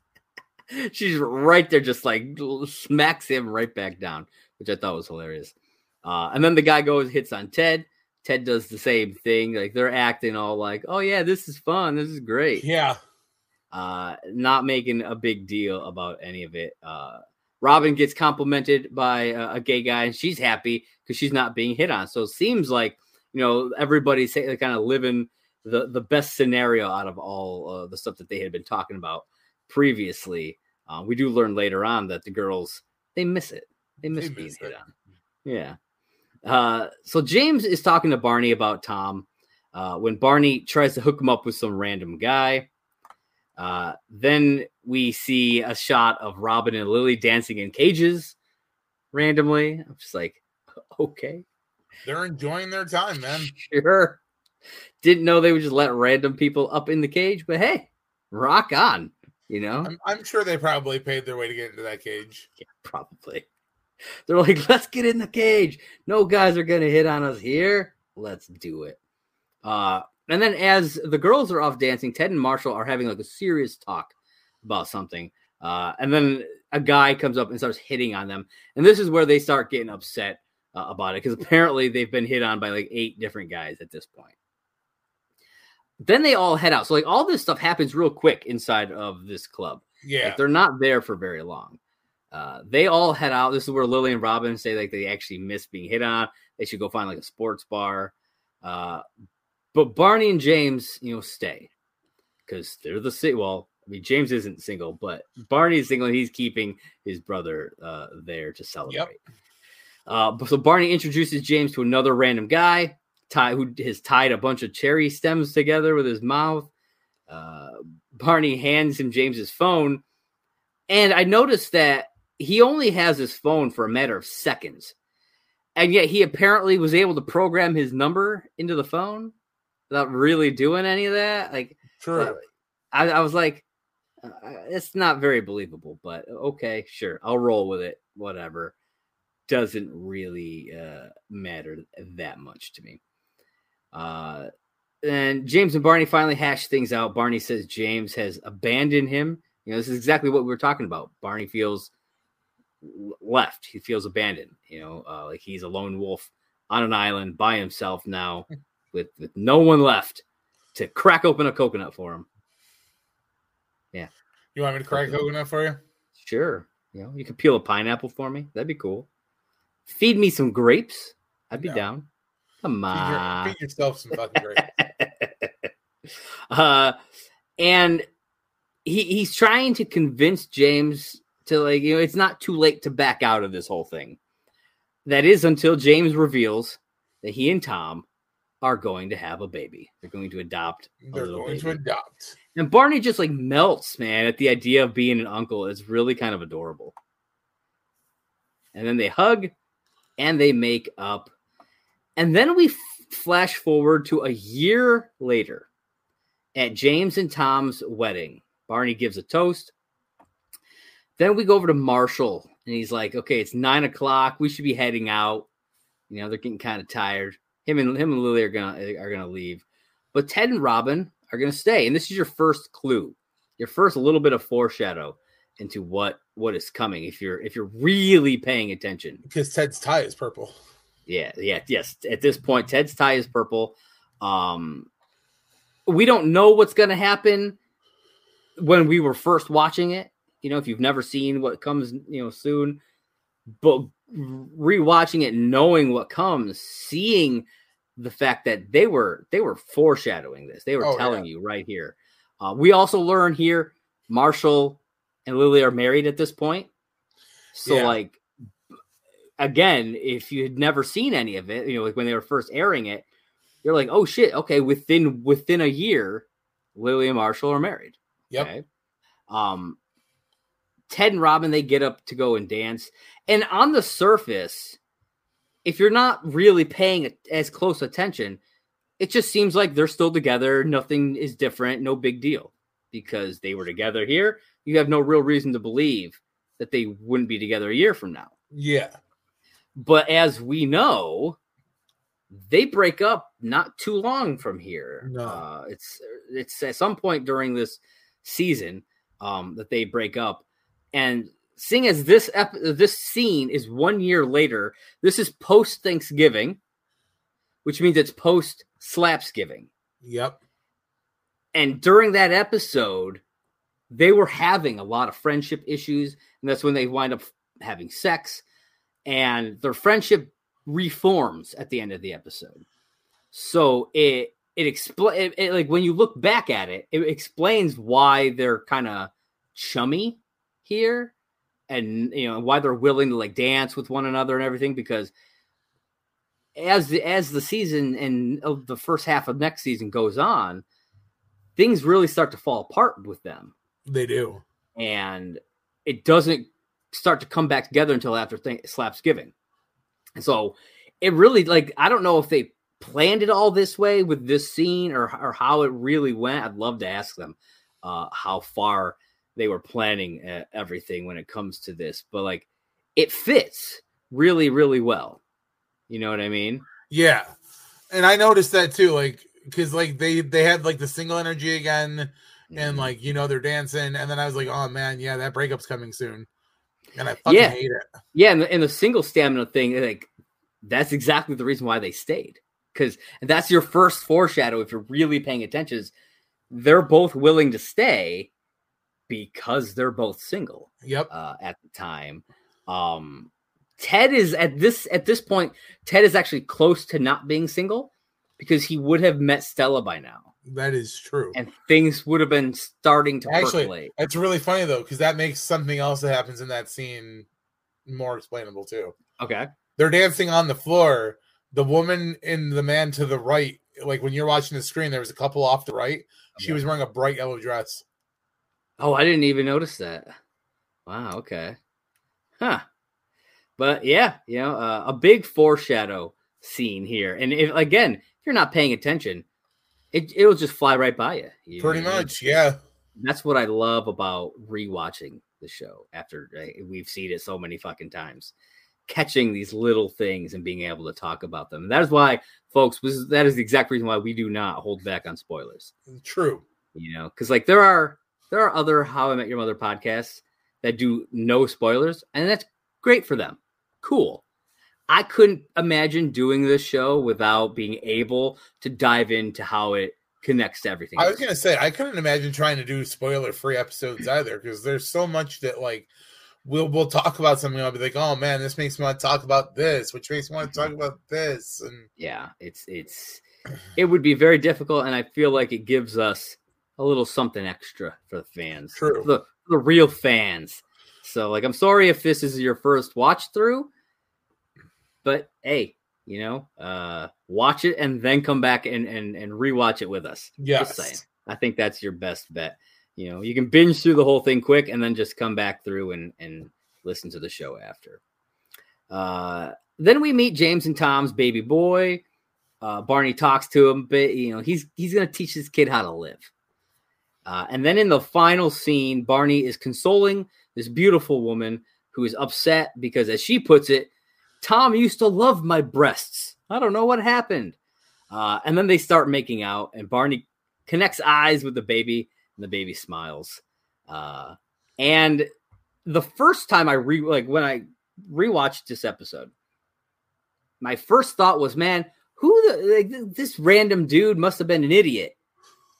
She's right there, just like smacks him right back down, which I thought was hilarious. Uh, and then the guy goes, hits on Ted. Ted does the same thing. Like they're acting all like, oh, yeah, this is fun. This is great. Yeah. Uh, not making a big deal about any of it. Uh, Robin gets complimented by a, a gay guy, and she's happy because she's not being hit on. So it seems like you know everybody's kind of living the the best scenario out of all uh, the stuff that they had been talking about previously. Uh, we do learn later on that the girls they miss it. They miss They being miss hit it. on. Yeah. Uh, so James is talking to Barney about Tom uh, when Barney tries to hook him up with some random guy. Uh, then we see a shot of Robin and Lily dancing in cages randomly. I'm just like, okay, They're enjoying their time, man. sure. Didn't know they would just let random people up in the cage, but hey, rock on. You know, I'm, I'm sure they probably paid their way to get into that cage. yeah, probably. They're like, let's get in the cage. No guys are gonna hit on us here. Let's do it. Uh, and then as the girls are off dancing, Ted and Marshall are having like a serious talk about something. Uh, and then a guy comes up and starts hitting on them, and this is where they start getting upset uh, about it because apparently they've been hit on by like eight different guys at this point. Then they all head out. So like all this stuff happens real quick inside of this club. Yeah. Like they're not there for very long. Uh, they all head out. This is where Lily and Robin say like they actually miss being hit on. They should go find like a sports bar. Uh, but Barney and James, you know, stay because they're the si- well. I mean, James isn't single, but Barney is single. and He's keeping his brother uh, there to celebrate. Uh, so Barney introduces James to another random guy, tie, who has tied a bunch of cherry stems together with his mouth. Uh, Barney hands him James's phone, and I noticed that he only has his phone for a matter of seconds, and yet he apparently was able to program his number into the phone without really doing any of that. Like, True. I, I was like, Uh, it's not very believable, but okay, sure, I'll roll with it. Whatever. Doesn't really uh, matter that much to me. Uh, and James and Barney finally hash things out. Barney says James has abandoned him. You know, this is exactly what we were talking about. Barney feels left. He feels abandoned. You know, uh, like he's a lone wolf on an island by himself now, with with no one left to crack open a coconut for him. Yeah. You want me to crack a coconut for you? Sure. You know, you can peel a pineapple for me. That'd be cool. Feed me some grapes. I'd be no. down. Come on. Feed, your, feed yourself some fucking grapes. uh, and he he's trying to convince James to like, you know, it's not too late to back out of this whole thing. That is until James reveals that he and Tom are going to have a baby. They're going to adopt. They're going baby. to adopt. And Barney just like melts, man, at the idea of being an uncle. It's really kind of adorable. And then they hug and they make up. And then we f- flash forward to a year later at James and Tom's wedding. Barney gives a toast. Then we go over to Marshall and he's like, okay, it's nine o'clock. We should be heading out. You know, they're getting kind of tired. Him and him and Lily are gonna are gonna leave. But Ted and Robin are going to stay. And this is your first clue, your first little bit of foreshadow into what what is coming if you're if you're really paying attention. Because Ted's tie is purple. Yeah, yeah, yes. At this point, Ted's tie is purple. Um, we don't know what's going to happen when we were first watching it. You know, if you've never seen what comes, you know, soon, but rewatching it, knowing what comes, seeing the fact that they were they were foreshadowing this. They were oh, telling yeah. you right here. Uh, we also learn here Marshall and Lily are married at this point. So yeah. like again, if you had never seen any of it, you know, like when they were first airing it, you're like, oh shit, okay, within within a year, Lily and Marshall are married. Yep. Okay. Um Ted and Robin they get up to go and dance. And on the surface, if you're not really paying as close attention, it just seems like they're still together. Nothing is different. No big deal because they were together here. You have no real reason to believe that they wouldn't be together a year from now. Yeah. But as we know, they break up not too long from here. No. Uh, it's it's at some point during this season um, that they break up, and seeing as this ep- this scene is one year later, this is post Thanksgiving, which means it's post Slapsgiving. Yep. And during that episode, they were having a lot of friendship issues, and that's when they wind up having sex, and their friendship reforms at the end of the episode. So it it explains like when you look back at it, it explains why they're kind of chummy here and you know why they're willing to like dance with one another and everything because as the as the season and of the first half of next season goes on things really start to fall apart with them. They do. And it doesn't start to come back together until after th- slapsgiving and so it really like i don't know if they planned it all this way with this scene or, or how it really went. I'd love to ask them uh, how far they were planning uh, everything when it comes to this, but like it fits really, really well. You know what I mean? Yeah. And I noticed that too, like because like they they had like the single energy again, mm-hmm. and like you know they're dancing, and then I was like, oh man, yeah, that breakup's coming soon, and I fucking yeah. hate it. Yeah, and the, and the single stamina thing, like that's exactly the reason why they stayed, because that's your first foreshadow. If you're really paying attention, is they're both willing to stay because they're both single. Yep. Uh, at the time, um, Ted is at this at this point. Ted is actually close to not being single because he would have met Stella by now. That is true, and things would have been starting to actually. Percolate. It's really funny though because that makes something else that happens in that scene more explainable too. Okay, they're dancing on the floor. The woman and the man to the right, like when you're watching the screen, there was a couple off the right. She was wearing a bright yellow dress. Oh, I didn't even notice that. Wow. Okay. Huh. But yeah, you know, uh, a big foreshadow scene here, and if again, if you're not paying attention, it it'll just fly right by you. you Pretty much, yeah. that's what I love about rewatching the show after uh, we've seen it so many fucking times. Catching these little things and being able to talk about them. And that is why, folks, was that is the exact reason why we do not hold back on spoilers. True. You know, because like there are there are other How I Met Your Mother podcasts that do no spoilers, and that's great for them. Cool. I couldn't imagine doing this show without being able to dive into how it connects to everything. I was gonna say I couldn't imagine trying to do spoiler free episodes either because there's so much that like we'll we'll talk about something. I'll be like, oh man, this makes me want to talk about this, which makes me want to talk about this, and yeah, it's it's it would be very difficult, and I feel like it gives us a little something extra for the fans, True. the the real fans. So like, I'm sorry if this is your first watch through, but hey, you know, uh, watch it and then come back and and and rewatch it with us. Yes. Just saying. I think that's your best bet. You know, you can binge through the whole thing quick and then just come back through and and listen to the show after. Uh, then we meet James and Tom's baby boy. Uh, Barney talks to him, but you know he's he's gonna teach this kid how to live. Uh, and then in the final scene, Barney is consoling this beautiful woman who is upset because, as she puts it, Tom used to love my breasts. I don't know what happened. Uh, and then they start making out, and Barney connects eyes with the baby, and the baby smiles. Uh, and the first time I re like when I rewatched this episode, my first thought was, man, who the like, this random dude must have been an idiot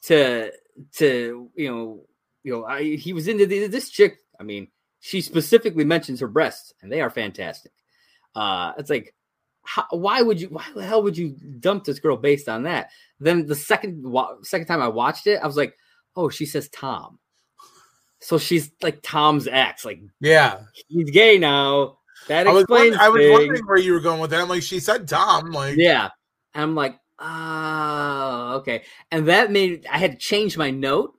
to to you know you know I, he was into the, this chick. I mean, she specifically mentions her breasts, and they are fantastic. Uh, it's like, how, why would you? Why the hell would you dump this girl based on that? Then the second second time I watched it, I was like, oh, she says Tom, so she's like Tom's ex. Like, yeah, he's gay now. That I was, explains. wondering, I was wondering where you were going with that. I'm like, she said Tom. Like, Yeah. And I'm like, oh, okay. And that made I had to change my note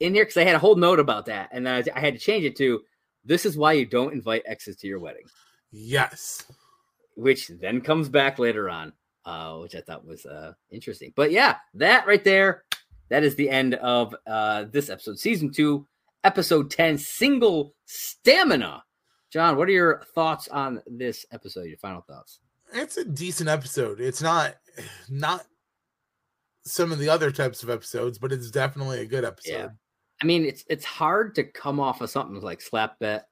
in here because I had a whole note about that. And I, I had to change it to this is why you don't invite exes to your wedding, yes, which then comes back later on, uh, which I thought was uh, interesting. But yeah, that right there, that is the end of uh, this episode, season two, episode 10, single stamina. John, what are your thoughts on this episode? Your final thoughts? It's a decent episode. It's not not some of the other types of episodes, but it's definitely a good episode. Yeah. I mean, it's it's hard to come off of something like slap bet.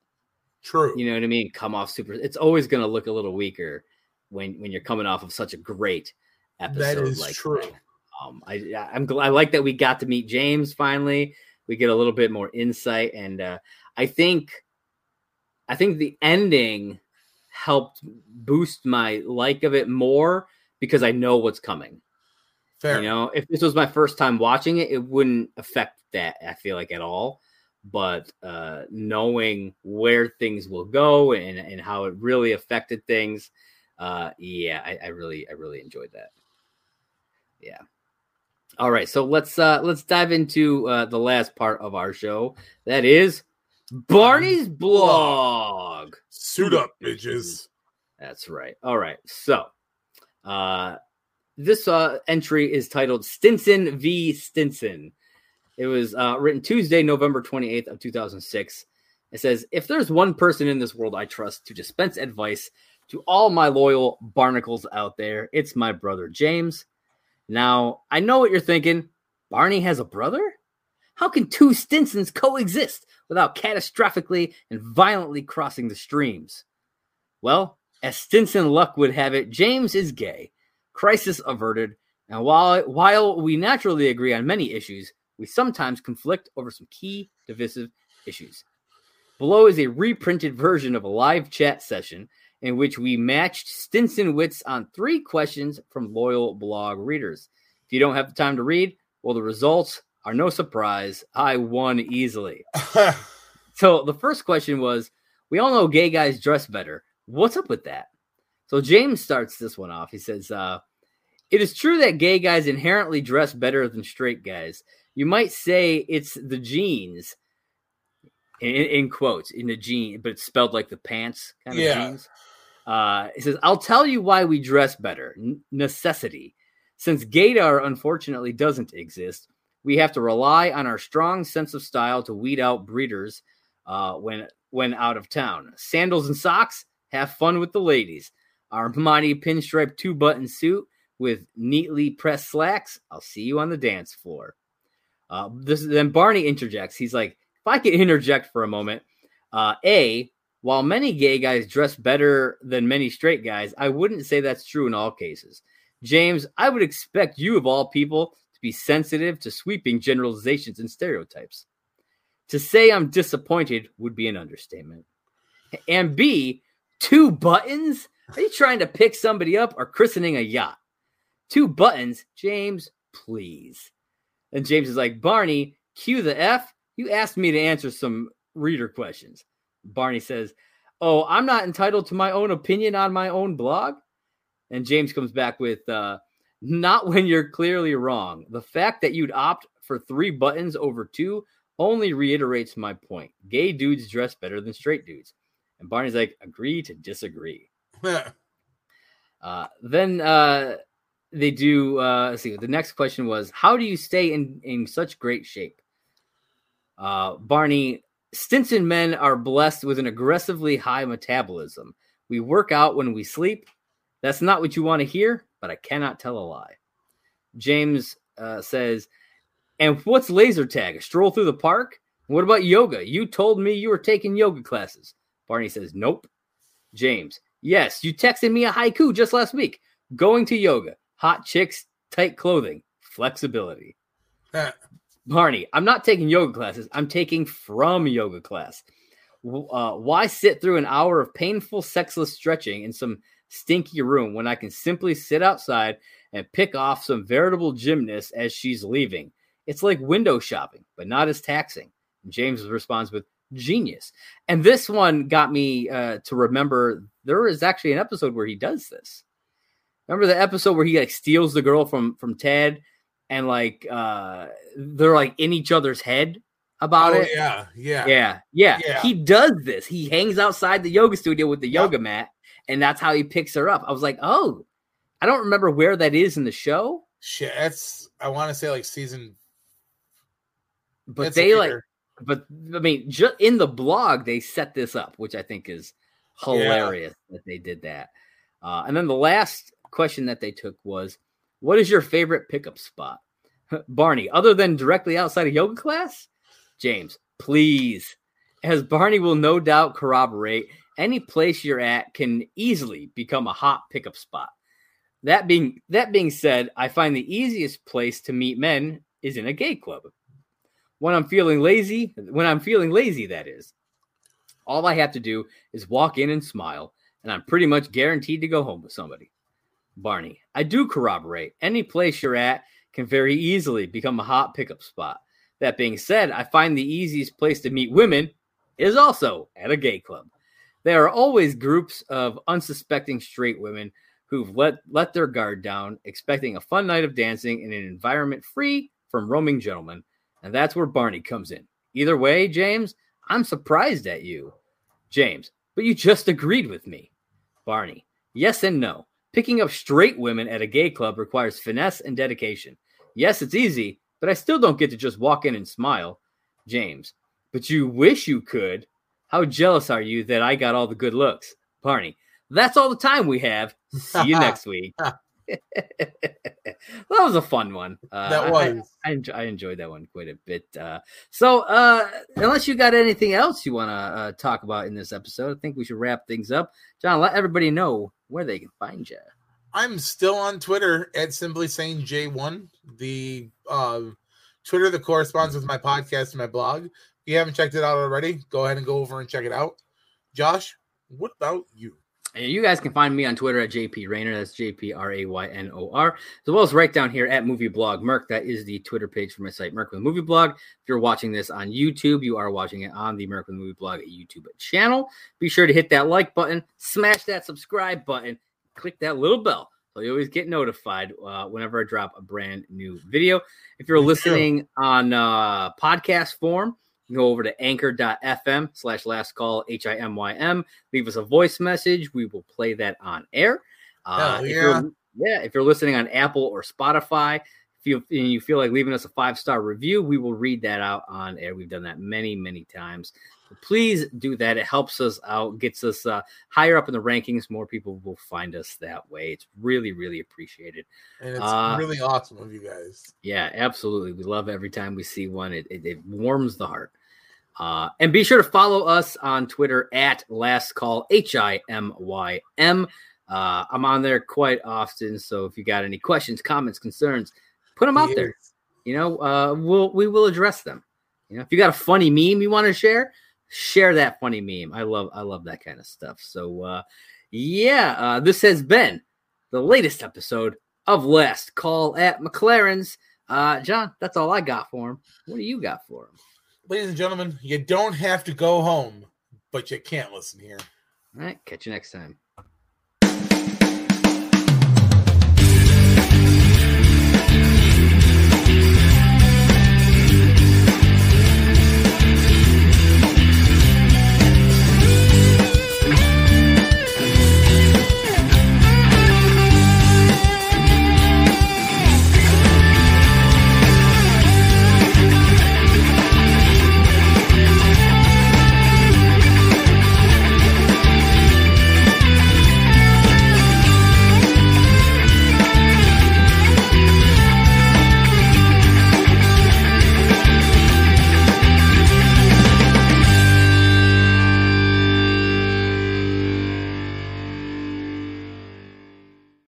True. You know what I mean? Come off super. It's always going to look a little weaker when when you're coming off of such a great episode. that is like true. that. Um, I I'm glad. I like that we got to meet James finally. We get a little bit more insight, and uh, I think I think the ending helped boost my like of it more because I know what's coming. Fair. You know, if this was my first time watching it, it wouldn't affect that. I feel like at all. But uh, knowing where things will go and and how it really affected things, uh, yeah, I, I really I really enjoyed that. Yeah. All right, so let's uh let's dive into uh the last part of our show. That is Barney's blog. Suit up, bitches. That's right. All right. So, uh, this uh, entry is titled Stinson v. Stinson. It was uh, written Tuesday, November 28th of 2006. It says, if there's one person in this world I trust to dispense advice to all my loyal barnacles out there, it's my brother James. Now, I know what you're thinking. Barney has a brother? How can two Stinsons coexist without catastrophically and violently crossing the streams? Well, as Stinson luck would have it, James is gay, crisis averted, and while while we naturally agree on many issues, we sometimes conflict over some key divisive issues. Below is a reprinted version of a live chat session in which we matched Stinson wits on three questions from loyal blog readers. If you don't have the time to read, well, the results are no surprise. I won easily. So the first question was We all know gay guys dress better. What's up with that? So James starts this one off. He says, uh, It is true that gay guys inherently dress better than straight guys. You might say it's the jeans. in, in quotes, in the gene, but it's spelled like the pants kind of Yeah. jeans. Uh, it says, I'll tell you why we dress better. Necessity. Since gaydar unfortunately doesn't exist, We have to rely on our strong sense of style to weed out breeders uh, when when out of town. Sandals and socks. Have fun with the ladies. Our Armani pinstripe two button suit with neatly pressed slacks. I'll see you on the dance floor. Uh, this then Barney interjects. He's like, if I could interject for a moment, uh, a while many gay guys dress better than many straight guys, I wouldn't say that's true in all cases. James, I would expect you of all people be sensitive to sweeping generalizations and stereotypes. To say I'm disappointed would be an understatement. And B, two buttons? Are you trying to pick somebody up or christening a yacht? Two buttons, James, please. And James is like, Barney, cue the F. You asked me to answer some reader questions. Barney says, Oh, I'm not entitled to my own opinion on my own blog. And James comes back with, uh, Not when you're clearly wrong. The fact that you'd opt for three buttons over two only reiterates my point. Gay dudes dress better than straight dudes. And Barney's like, Agree to disagree. uh, then uh, they do, uh, let's see, the next question was, How do you stay in, in such great shape? Uh, Barney, Stinson men are blessed with an aggressively high metabolism. We work out when we sleep. That's not what you want to hear, but I cannot tell a lie. James uh, says, and what's laser tag? A stroll through the park? What about yoga? You told me you were taking yoga classes. Barney says, nope. James, yes, you texted me a haiku just last week. Going to yoga, hot chicks, tight clothing, flexibility. Barney, I'm not taking yoga classes. I'm taking from yoga class. Uh, why sit through an hour of painful, sexless stretching and some stinky room when I can simply sit outside and pick off some veritable gymnast as she's leaving? It's like window shopping, but not as taxing. And James responds with genius. And this one got me uh, to remember there is actually an episode where he does this. Remember the episode where he like steals the girl from from Ted and like uh they're like in each other's head about oh, it. Yeah, yeah, yeah, yeah, Yeah. He does this. He hangs outside the yoga studio with the Yep. yoga mat, and that's how he picks her up. I was like, oh, I don't remember where that is in the show, Shit, that's I want to say like season. but they like, but I mean, just in the blog they set this up, which I think is hilarious that they did that. Uh, and then the last question that they took was, "What is your favorite pickup spot?" Barney, other than directly outside of yoga class? James, please. As Barney will no doubt corroborate, any place you're at can easily become a hot pickup spot. That being that being said, I find the easiest place to meet men is in a gay club. When I'm feeling lazy, when I'm feeling lazy, that is. All I have to do is walk in and smile, and I'm pretty much guaranteed to go home with somebody. Barney, I do corroborate. Any place you're at can very easily become a hot pickup spot. That being said, I find the easiest place to meet women is also at a gay club. There are always groups of unsuspecting straight women who've let let their guard down, expecting a fun night of dancing in an environment free from roaming gentlemen, and that's where Barney comes in. Either way, James, I'm surprised at you. James, but you just agreed with me. Barney, yes and no. Picking up straight women at a gay club requires finesse and dedication. Yes, it's easy, but I still don't get to just walk in and smile. James, but you wish you could. How jealous are you that I got all the good looks? Barney, that's all the time we have. See you next week. that was a fun one. Uh, That I- was. I, I, enjoy, I enjoyed that one quite a bit. Uh, so, uh, unless you got anything else you want to uh, talk about in this episode, I think we should wrap things up. John, let everybody know where they can find you. I'm still on Twitter at simply saying J1, the uh, Twitter that corresponds with my podcast and my blog. If you haven't checked it out already, go ahead and go over and check it out. Josh, what about you? And you guys can find me on Twitter at JP Raynor. That's J P R A Y N O R. As well as right down here at Movie Blog Merc. That is the Twitter page for my site, Merc with Movie Blog. If you're watching this on YouTube, you are watching it on the Merc with Movie Blog YouTube channel. Be sure to hit that like button, smash that subscribe button, click that little bell so you always get notified uh, whenever I drop a brand new video. If you're listening on uh, podcast form, you can go over to anchor.fm slash last call H-I-M-Y-M. Leave us a voice message. We will play that on air. Uh, Hell if yeah. yeah. If you're listening on Apple or Spotify, feel you feel like leaving us a five star review, we will read that out on air. We've done that many, many times. So please do that. It helps us out, gets us uh, higher up in the rankings. More people will find us that way. It's really, really appreciated. And it's Uh, really awesome of you guys. Yeah, absolutely. We love every time we see one. It, it, it warms the heart. Uh, and be sure to follow us on Twitter at Last Call H I M Y M. Uh, I'm on there quite often, so if you got any questions, comments, concerns, put them out He there. You know, uh, we'll we will address them. You know, if you got a funny meme you want to share, share that funny meme. I love I love that kind of stuff. So uh, yeah, uh, this has been the latest episode of Last Call at McLaren's. Uh, John, that's all I got for him. What do you got for him? Ladies and gentlemen, you don't have to go home, but you can't listen here. All right, catch you next time.